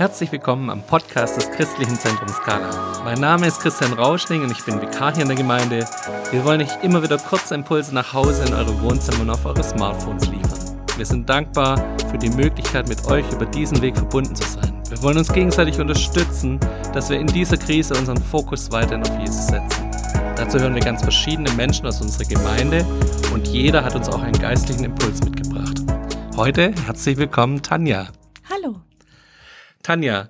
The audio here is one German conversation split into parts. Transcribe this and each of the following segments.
Herzlich willkommen am Podcast des Christlichen Zentrums Skala. Mein Name ist Christian Rauschling und ich bin Vikar hier in der Gemeinde. Wir wollen euch immer wieder kurze Impulse nach Hause in eure Wohnzimmer und auf eure Smartphones liefern. Wir sind dankbar für die Möglichkeit, mit euch über diesen Weg verbunden zu sein. Wir wollen uns gegenseitig unterstützen, dass wir in dieser Krise unseren Fokus weiterhin auf Jesus setzen. Dazu hören wir ganz verschiedene Menschen aus unserer Gemeinde und jeder hat uns auch einen geistlichen Impuls mitgebracht. Heute herzlich willkommen, Tanja. Tanja,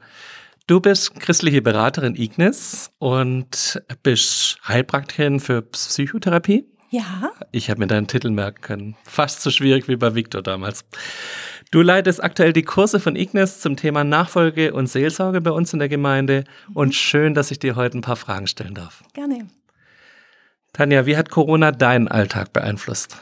du bist christliche Beraterin Ignis und bist Heilpraktikerin für Psychotherapie. Ja. Ich habe mir deinen Titel merken können. Fast so schwierig wie bei Victor damals. Du leitest aktuell die Kurse von Ignis zum Thema Nachfolge und Seelsorge bei uns in der Gemeinde. Und schön, dass ich dir heute ein paar Fragen stellen darf. Gerne. Tanja, wie hat Corona deinen Alltag beeinflusst?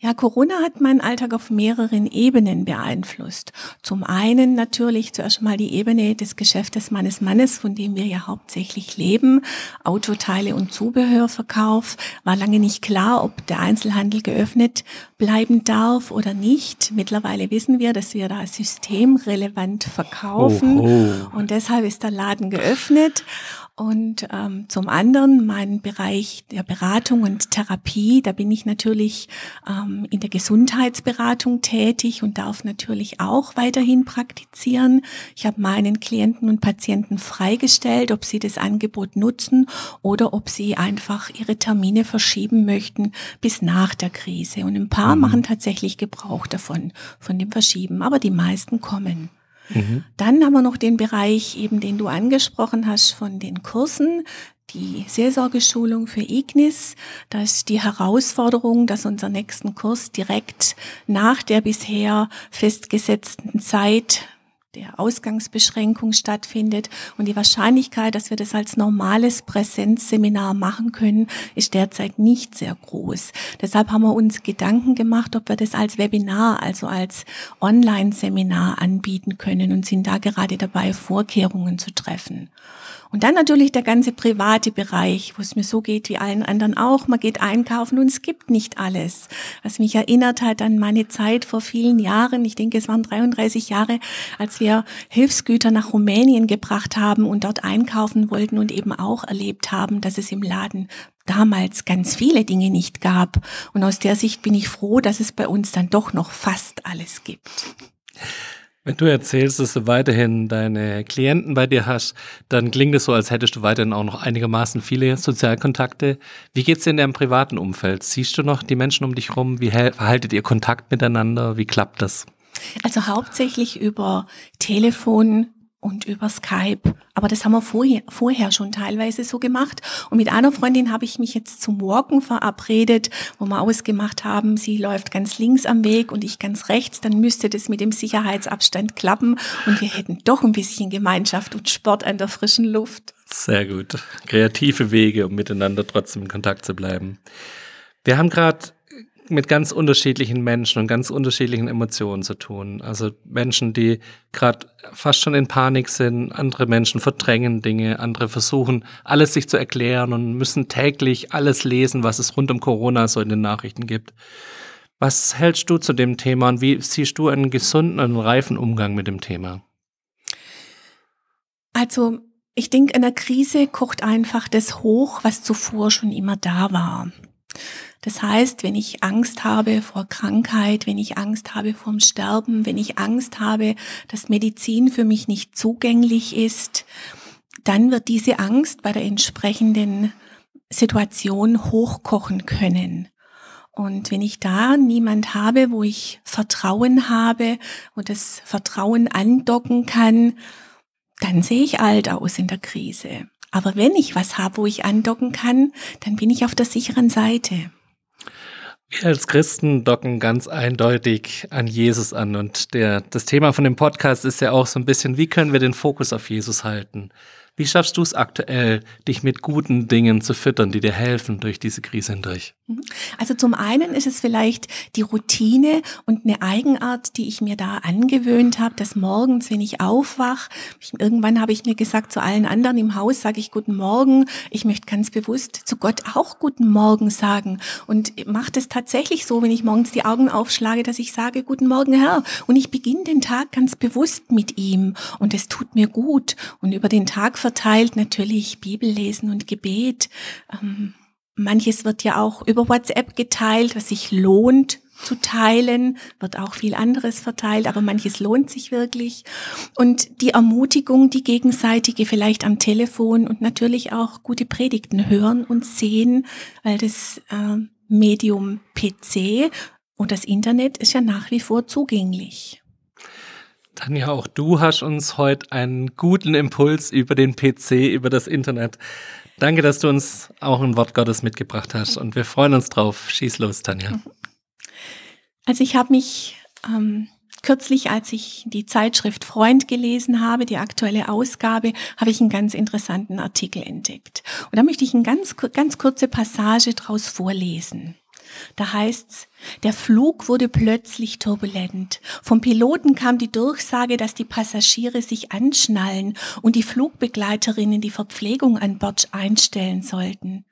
Ja, Corona hat meinen Alltag auf mehreren Ebenen beeinflusst. Zum einen natürlich zuerst mal die Ebene des Geschäftes meines Mannes, von dem wir ja hauptsächlich leben. Autoteile und Zubehörverkauf. War lange nicht klar, ob der Einzelhandel geöffnet bleiben darf oder nicht. Mittlerweile wissen wir, dass wir da systemrelevant verkaufen. Oh, oh. Und deshalb ist der Laden geöffnet. Und ähm, zum anderen mein Bereich der Beratung und Therapie, da bin ich natürlich ähm, in der Gesundheitsberatung tätig und darf natürlich auch weiterhin praktizieren. Ich habe meinen Klienten und Patienten freigestellt, ob sie das Angebot nutzen oder ob sie einfach ihre Termine verschieben möchten bis nach der Krise. Und ein paar mhm. machen tatsächlich Gebrauch davon, von dem Verschieben, aber die meisten kommen. Mhm. Dann haben wir noch den Bereich, eben den du angesprochen hast, von den Kursen. Die Seelsorgeschulung für Ignis, da ist die Herausforderung, dass unser nächsten Kurs direkt nach der bisher festgesetzten Zeit der Ausgangsbeschränkung stattfindet. Und die Wahrscheinlichkeit, dass wir das als normales Präsenzseminar machen können, ist derzeit nicht sehr groß. Deshalb haben wir uns Gedanken gemacht, ob wir das als Webinar, also als Online-Seminar anbieten können und sind da gerade dabei, Vorkehrungen zu treffen. Und dann natürlich der ganze private Bereich, wo es mir so geht wie allen anderen auch. Man geht einkaufen und es gibt nicht alles. Was mich erinnert hat an meine Zeit vor vielen Jahren. Ich denke, es waren 33 Jahre, als wir Hilfsgüter nach Rumänien gebracht haben und dort einkaufen wollten und eben auch erlebt haben, dass es im Laden damals ganz viele Dinge nicht gab. Und aus der Sicht bin ich froh, dass es bei uns dann doch noch fast alles gibt. Wenn du erzählst, dass du weiterhin deine Klienten bei dir hast, dann klingt es so, als hättest du weiterhin auch noch einigermaßen viele Sozialkontakte. Wie geht's dir in deinem privaten Umfeld? Siehst du noch die Menschen um dich rum? Wie verhaltet ihr Kontakt miteinander? Wie klappt das? Also hauptsächlich über Telefon, und über Skype. Aber das haben wir vorher, vorher schon teilweise so gemacht. Und mit einer Freundin habe ich mich jetzt zum Walken verabredet, wo wir ausgemacht haben, sie läuft ganz links am Weg und ich ganz rechts. Dann müsste das mit dem Sicherheitsabstand klappen und wir hätten doch ein bisschen Gemeinschaft und Sport an der frischen Luft. Sehr gut. Kreative Wege, um miteinander trotzdem in Kontakt zu bleiben. Wir haben gerade mit ganz unterschiedlichen Menschen und ganz unterschiedlichen Emotionen zu tun. Also Menschen, die gerade fast schon in Panik sind, andere Menschen verdrängen Dinge, andere versuchen, alles sich zu erklären und müssen täglich alles lesen, was es rund um Corona so in den Nachrichten gibt. Was hältst du zu dem Thema und wie siehst du einen gesunden und reifen Umgang mit dem Thema? Also ich denke, in der Krise kocht einfach das hoch, was zuvor schon immer da war. Das heißt, wenn ich Angst habe vor Krankheit, wenn ich Angst habe vorm Sterben, wenn ich Angst habe, dass Medizin für mich nicht zugänglich ist, dann wird diese Angst bei der entsprechenden Situation hochkochen können. Und wenn ich da niemand habe, wo ich Vertrauen habe und das Vertrauen andocken kann, dann sehe ich alt aus in der Krise. Aber wenn ich was habe, wo ich andocken kann, dann bin ich auf der sicheren Seite. Wir als Christen docken ganz eindeutig an Jesus an und der, das Thema von dem Podcast ist ja auch so ein bisschen, wie können wir den Fokus auf Jesus halten? Wie schaffst du es aktuell, dich mit guten Dingen zu füttern, die dir helfen durch diese Krise hindurch? Mhm. Also zum einen ist es vielleicht die Routine und eine Eigenart, die ich mir da angewöhnt habe, dass morgens, wenn ich aufwach, irgendwann habe ich mir gesagt, zu allen anderen im Haus sage ich Guten Morgen. Ich möchte ganz bewusst zu Gott auch Guten Morgen sagen und mache das tatsächlich so, wenn ich morgens die Augen aufschlage, dass ich sage Guten Morgen Herr und ich beginne den Tag ganz bewusst mit ihm und es tut mir gut und über den Tag verteilt natürlich Bibellesen und Gebet. Ähm, manches wird ja auch über WhatsApp geteilt, was sich lohnt zu teilen, wird auch viel anderes verteilt, aber manches lohnt sich wirklich. Und die Ermutigung, die gegenseitige vielleicht am Telefon und natürlich auch gute Predigten hören und sehen, weil das äh, Medium PC und das Internet ist ja nach wie vor zugänglich. Tanja, auch du hast uns heute einen guten Impuls über den PC, über das Internet. Danke, dass du uns auch ein Wort Gottes mitgebracht hast und wir freuen uns drauf. Schieß los, Tanja. Also ich habe mich ähm, kürzlich, als ich die Zeitschrift Freund gelesen habe, die aktuelle Ausgabe, habe ich einen ganz interessanten Artikel entdeckt. Und da möchte ich eine ganz, ganz kurze Passage draus vorlesen. Da heißt's, der Flug wurde plötzlich turbulent. Vom Piloten kam die Durchsage, dass die Passagiere sich anschnallen und die Flugbegleiterinnen die Verpflegung an Bord einstellen sollten.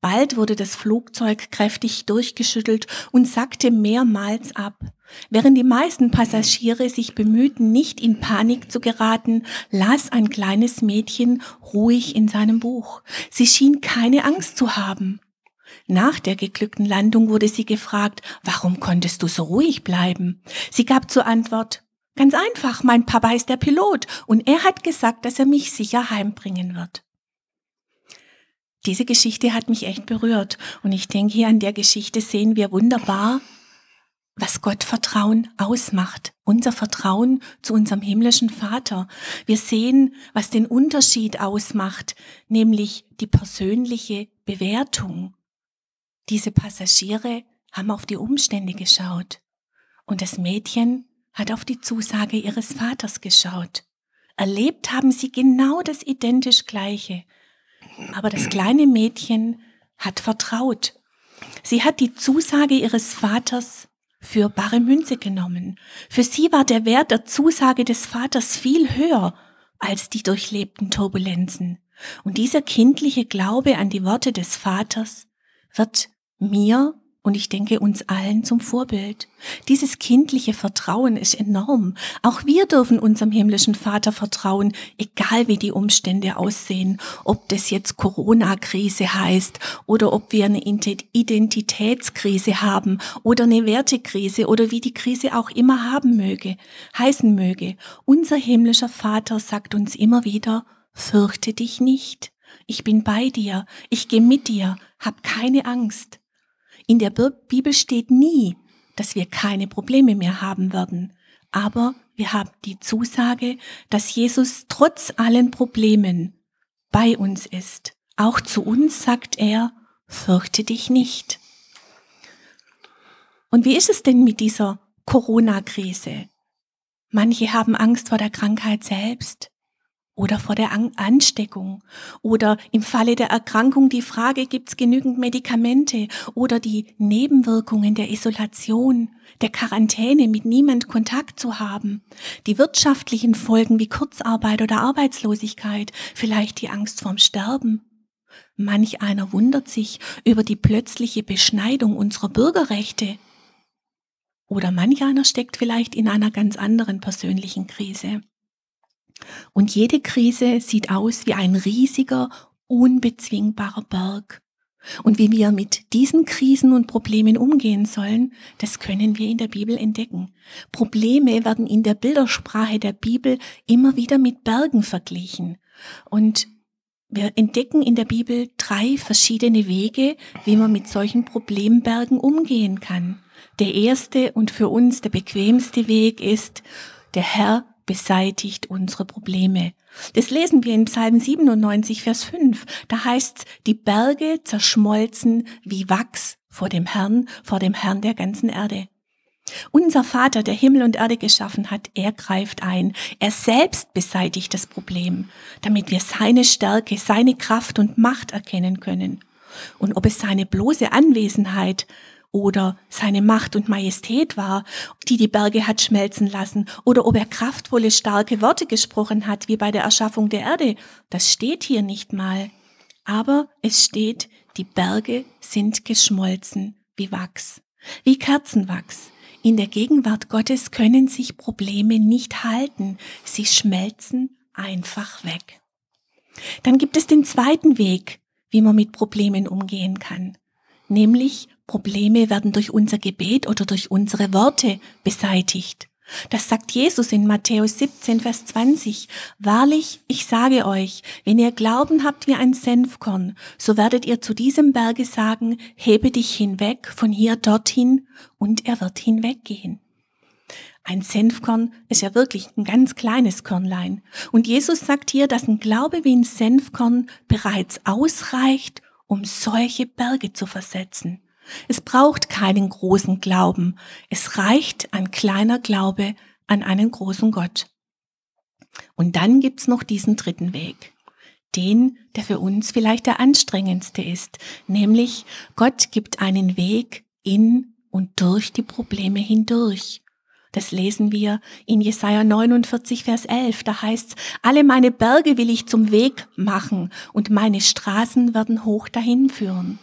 Bald wurde das Flugzeug kräftig durchgeschüttelt und sackte mehrmals ab. Während die meisten Passagiere sich bemühten, nicht in Panik zu geraten, las ein kleines Mädchen ruhig in seinem Buch. Sie schien keine Angst zu haben. Nach der geglückten Landung wurde sie gefragt, warum konntest du so ruhig bleiben? Sie gab zur Antwort, ganz einfach, mein Papa ist der Pilot und er hat gesagt, dass er mich sicher heimbringen wird. Diese Geschichte hat mich echt berührt und ich denke, hier an der Geschichte sehen wir wunderbar, was Gottvertrauen ausmacht, unser Vertrauen zu unserem himmlischen Vater. Wir sehen, was den Unterschied ausmacht, nämlich die persönliche Bewertung. Diese Passagiere haben auf die Umstände geschaut und das Mädchen hat auf die Zusage ihres Vaters geschaut. Erlebt haben sie genau das identisch gleiche. Aber das kleine Mädchen hat vertraut. Sie hat die Zusage ihres Vaters für bare Münze genommen. Für sie war der Wert der Zusage des Vaters viel höher als die durchlebten Turbulenzen. Und dieser kindliche Glaube an die Worte des Vaters wird mir und ich denke uns allen zum Vorbild. Dieses kindliche Vertrauen ist enorm. Auch wir dürfen unserem himmlischen Vater vertrauen, egal wie die Umstände aussehen, ob das jetzt Corona-Krise heißt oder ob wir eine Identitätskrise haben oder eine Wertekrise oder wie die Krise auch immer haben möge, heißen möge. Unser himmlischer Vater sagt uns immer wieder, fürchte dich nicht. Ich bin bei dir, ich gehe mit dir, hab keine Angst. In der Bibel steht nie, dass wir keine Probleme mehr haben werden. Aber wir haben die Zusage, dass Jesus trotz allen Problemen bei uns ist. Auch zu uns sagt er, fürchte dich nicht. Und wie ist es denn mit dieser Corona-Krise? Manche haben Angst vor der Krankheit selbst oder vor der Ansteckung oder im Falle der Erkrankung die Frage, gibt es genügend Medikamente oder die Nebenwirkungen der Isolation, der Quarantäne, mit niemand Kontakt zu haben, die wirtschaftlichen Folgen wie Kurzarbeit oder Arbeitslosigkeit, vielleicht die Angst vorm Sterben. Manch einer wundert sich über die plötzliche Beschneidung unserer Bürgerrechte. Oder manch einer steckt vielleicht in einer ganz anderen persönlichen Krise. Und jede Krise sieht aus wie ein riesiger, unbezwingbarer Berg. Und wie wir mit diesen Krisen und Problemen umgehen sollen, das können wir in der Bibel entdecken. Probleme werden in der Bildersprache der Bibel immer wieder mit Bergen verglichen. Und wir entdecken in der Bibel drei verschiedene Wege, wie man mit solchen Problembergen umgehen kann. Der erste und für uns der bequemste Weg ist, der Herr beseitigt unsere Probleme. Das lesen wir in Psalm 97, Vers 5. Da heißt's, die Berge zerschmolzen wie Wachs vor dem Herrn, vor dem Herrn der ganzen Erde. Unser Vater, der Himmel und Erde geschaffen hat, er greift ein. Er selbst beseitigt das Problem, damit wir seine Stärke, seine Kraft und Macht erkennen können. Und ob es seine bloße Anwesenheit oder seine Macht und Majestät war, die die Berge hat schmelzen lassen, oder ob er kraftvolle, starke Worte gesprochen hat, wie bei der Erschaffung der Erde, das steht hier nicht mal. Aber es steht, die Berge sind geschmolzen wie Wachs, wie Kerzenwachs. In der Gegenwart Gottes können sich Probleme nicht halten, sie schmelzen einfach weg. Dann gibt es den zweiten Weg, wie man mit Problemen umgehen kann, nämlich Probleme werden durch unser Gebet oder durch unsere Worte beseitigt. Das sagt Jesus in Matthäus 17, Vers 20. Wahrlich, ich sage euch, wenn ihr Glauben habt wie ein Senfkorn, so werdet ihr zu diesem Berge sagen, hebe dich hinweg von hier dorthin, und er wird hinweggehen. Ein Senfkorn ist ja wirklich ein ganz kleines Körnlein. Und Jesus sagt hier, dass ein Glaube wie ein Senfkorn bereits ausreicht, um solche Berge zu versetzen. Es braucht keinen großen Glauben. Es reicht ein kleiner Glaube an einen großen Gott. Und dann gibt's noch diesen dritten Weg. Den, der für uns vielleicht der anstrengendste ist, nämlich Gott gibt einen Weg in und durch die Probleme hindurch. Das lesen wir in Jesaja 49, Vers 11. Da heißt alle meine Berge will ich zum Weg machen und meine Straßen werden hoch dahin führen.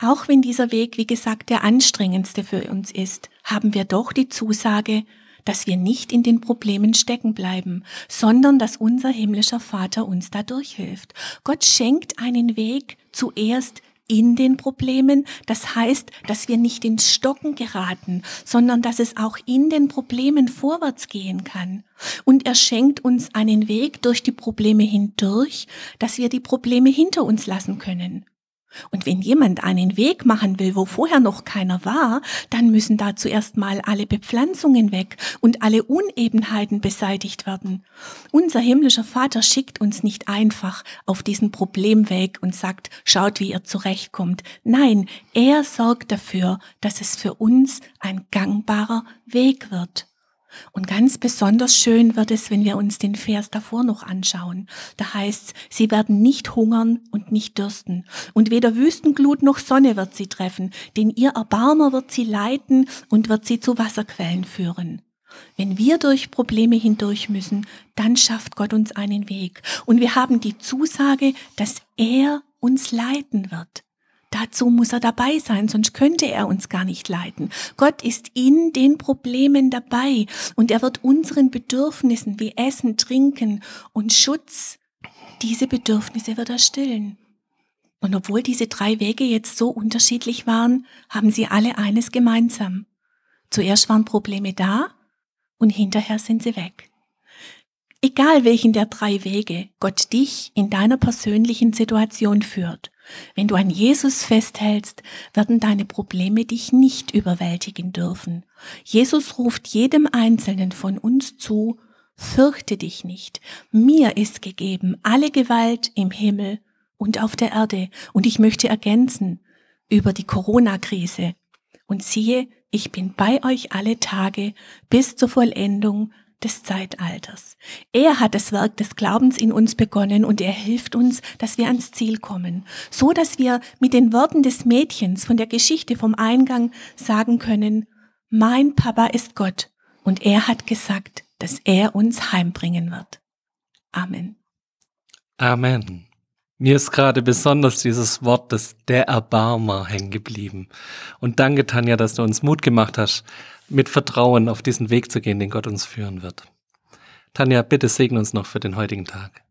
Auch wenn dieser Weg, wie gesagt, der anstrengendste für uns ist, haben wir doch die Zusage, dass wir nicht in den Problemen stecken bleiben, sondern dass unser himmlischer Vater uns dadurch hilft. Gott schenkt einen Weg zuerst in den Problemen. Das heißt, dass wir nicht ins Stocken geraten, sondern dass es auch in den Problemen vorwärts gehen kann. Und er schenkt uns einen Weg durch die Probleme hindurch, dass wir die Probleme hinter uns lassen können. Und wenn jemand einen Weg machen will, wo vorher noch keiner war, dann müssen da zuerst mal alle Bepflanzungen weg und alle Unebenheiten beseitigt werden. Unser himmlischer Vater schickt uns nicht einfach auf diesen Problemweg und sagt, schaut, wie ihr zurechtkommt. Nein, er sorgt dafür, dass es für uns ein gangbarer Weg wird. Und ganz besonders schön wird es, wenn wir uns den Vers davor noch anschauen. Da heißt sie werden nicht hungern und nicht dürsten. Und weder Wüstenglut noch Sonne wird sie treffen, denn ihr Erbarmer wird sie leiten und wird sie zu Wasserquellen führen. Wenn wir durch Probleme hindurch müssen, dann schafft Gott uns einen Weg. Und wir haben die Zusage, dass er uns leiten wird. Dazu muss er dabei sein, sonst könnte er uns gar nicht leiten. Gott ist in den Problemen dabei und er wird unseren Bedürfnissen wie Essen, Trinken und Schutz, diese Bedürfnisse wird er stillen. Und obwohl diese drei Wege jetzt so unterschiedlich waren, haben sie alle eines gemeinsam. Zuerst waren Probleme da und hinterher sind sie weg. Egal welchen der drei Wege Gott dich in deiner persönlichen Situation führt, wenn du an Jesus festhältst, werden deine Probleme dich nicht überwältigen dürfen. Jesus ruft jedem Einzelnen von uns zu, fürchte dich nicht. Mir ist gegeben alle Gewalt im Himmel und auf der Erde. Und ich möchte ergänzen über die Corona-Krise. Und siehe, ich bin bei euch alle Tage bis zur Vollendung des Zeitalters. Er hat das Werk des Glaubens in uns begonnen und er hilft uns, dass wir ans Ziel kommen, so dass wir mit den Worten des Mädchens von der Geschichte vom Eingang sagen können, mein Papa ist Gott und er hat gesagt, dass er uns heimbringen wird. Amen. Amen. Mir ist gerade besonders dieses Wort des der Erbarmer hängen geblieben. Und danke, Tanja, dass du uns Mut gemacht hast, mit Vertrauen auf diesen Weg zu gehen, den Gott uns führen wird. Tanja, bitte segne uns noch für den heutigen Tag.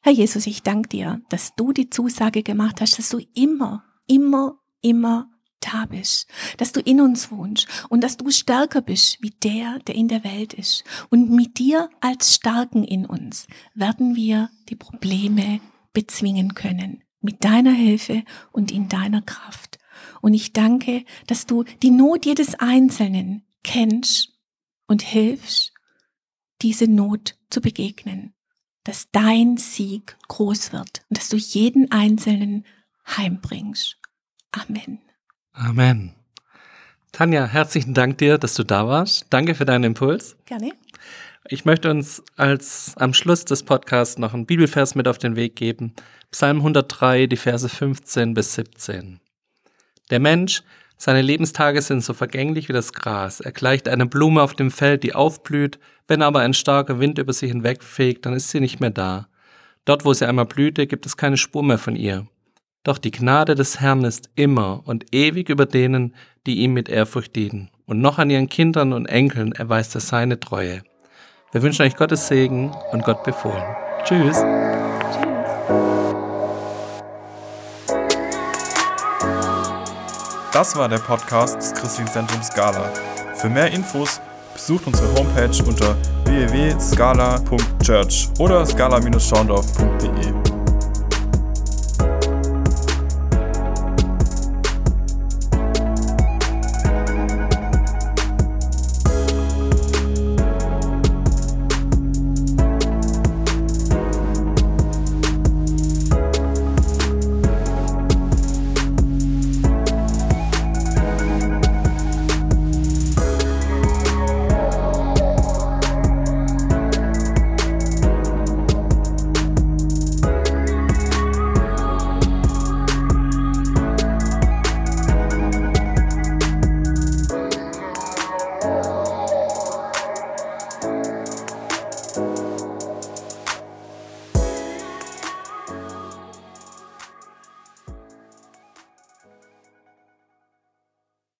Herr Jesus, ich danke dir, dass du die Zusage gemacht hast, dass du immer, immer, immer da bist, dass du in uns wohnst und dass du stärker bist wie der, der in der Welt ist. Und mit dir als Starken in uns werden wir die Probleme bezwingen können, mit deiner Hilfe und in deiner Kraft. Und ich danke, dass du die Not jedes Einzelnen kennst und hilfst, diese Not zu begegnen. Dass dein Sieg groß wird und dass du jeden Einzelnen heimbringst. Amen. Amen. Tanja, herzlichen Dank dir, dass du da warst. Danke für deinen Impuls. Gerne. Ich möchte uns als am Schluss des Podcasts noch einen Bibelvers mit auf den Weg geben. Psalm 103, die Verse 15 bis 17. Der Mensch, seine Lebenstage sind so vergänglich wie das Gras. Er gleicht einer Blume auf dem Feld, die aufblüht. Wenn aber ein starker Wind über sie hinwegfegt, dann ist sie nicht mehr da. Dort, wo sie einmal blühte, gibt es keine Spur mehr von ihr. Doch die Gnade des Herrn ist immer und ewig über denen, die ihm mit Ehrfurcht dienen. Und noch an ihren Kindern und Enkeln erweist er seine Treue. Wir wünschen euch Gottes Segen und Gott befohlen. Tschüss. Das war der Podcast des Christlichen Zentrums Scala. Für mehr Infos besucht unsere Homepage unter www.scala.church oder scala-schaundorf.de.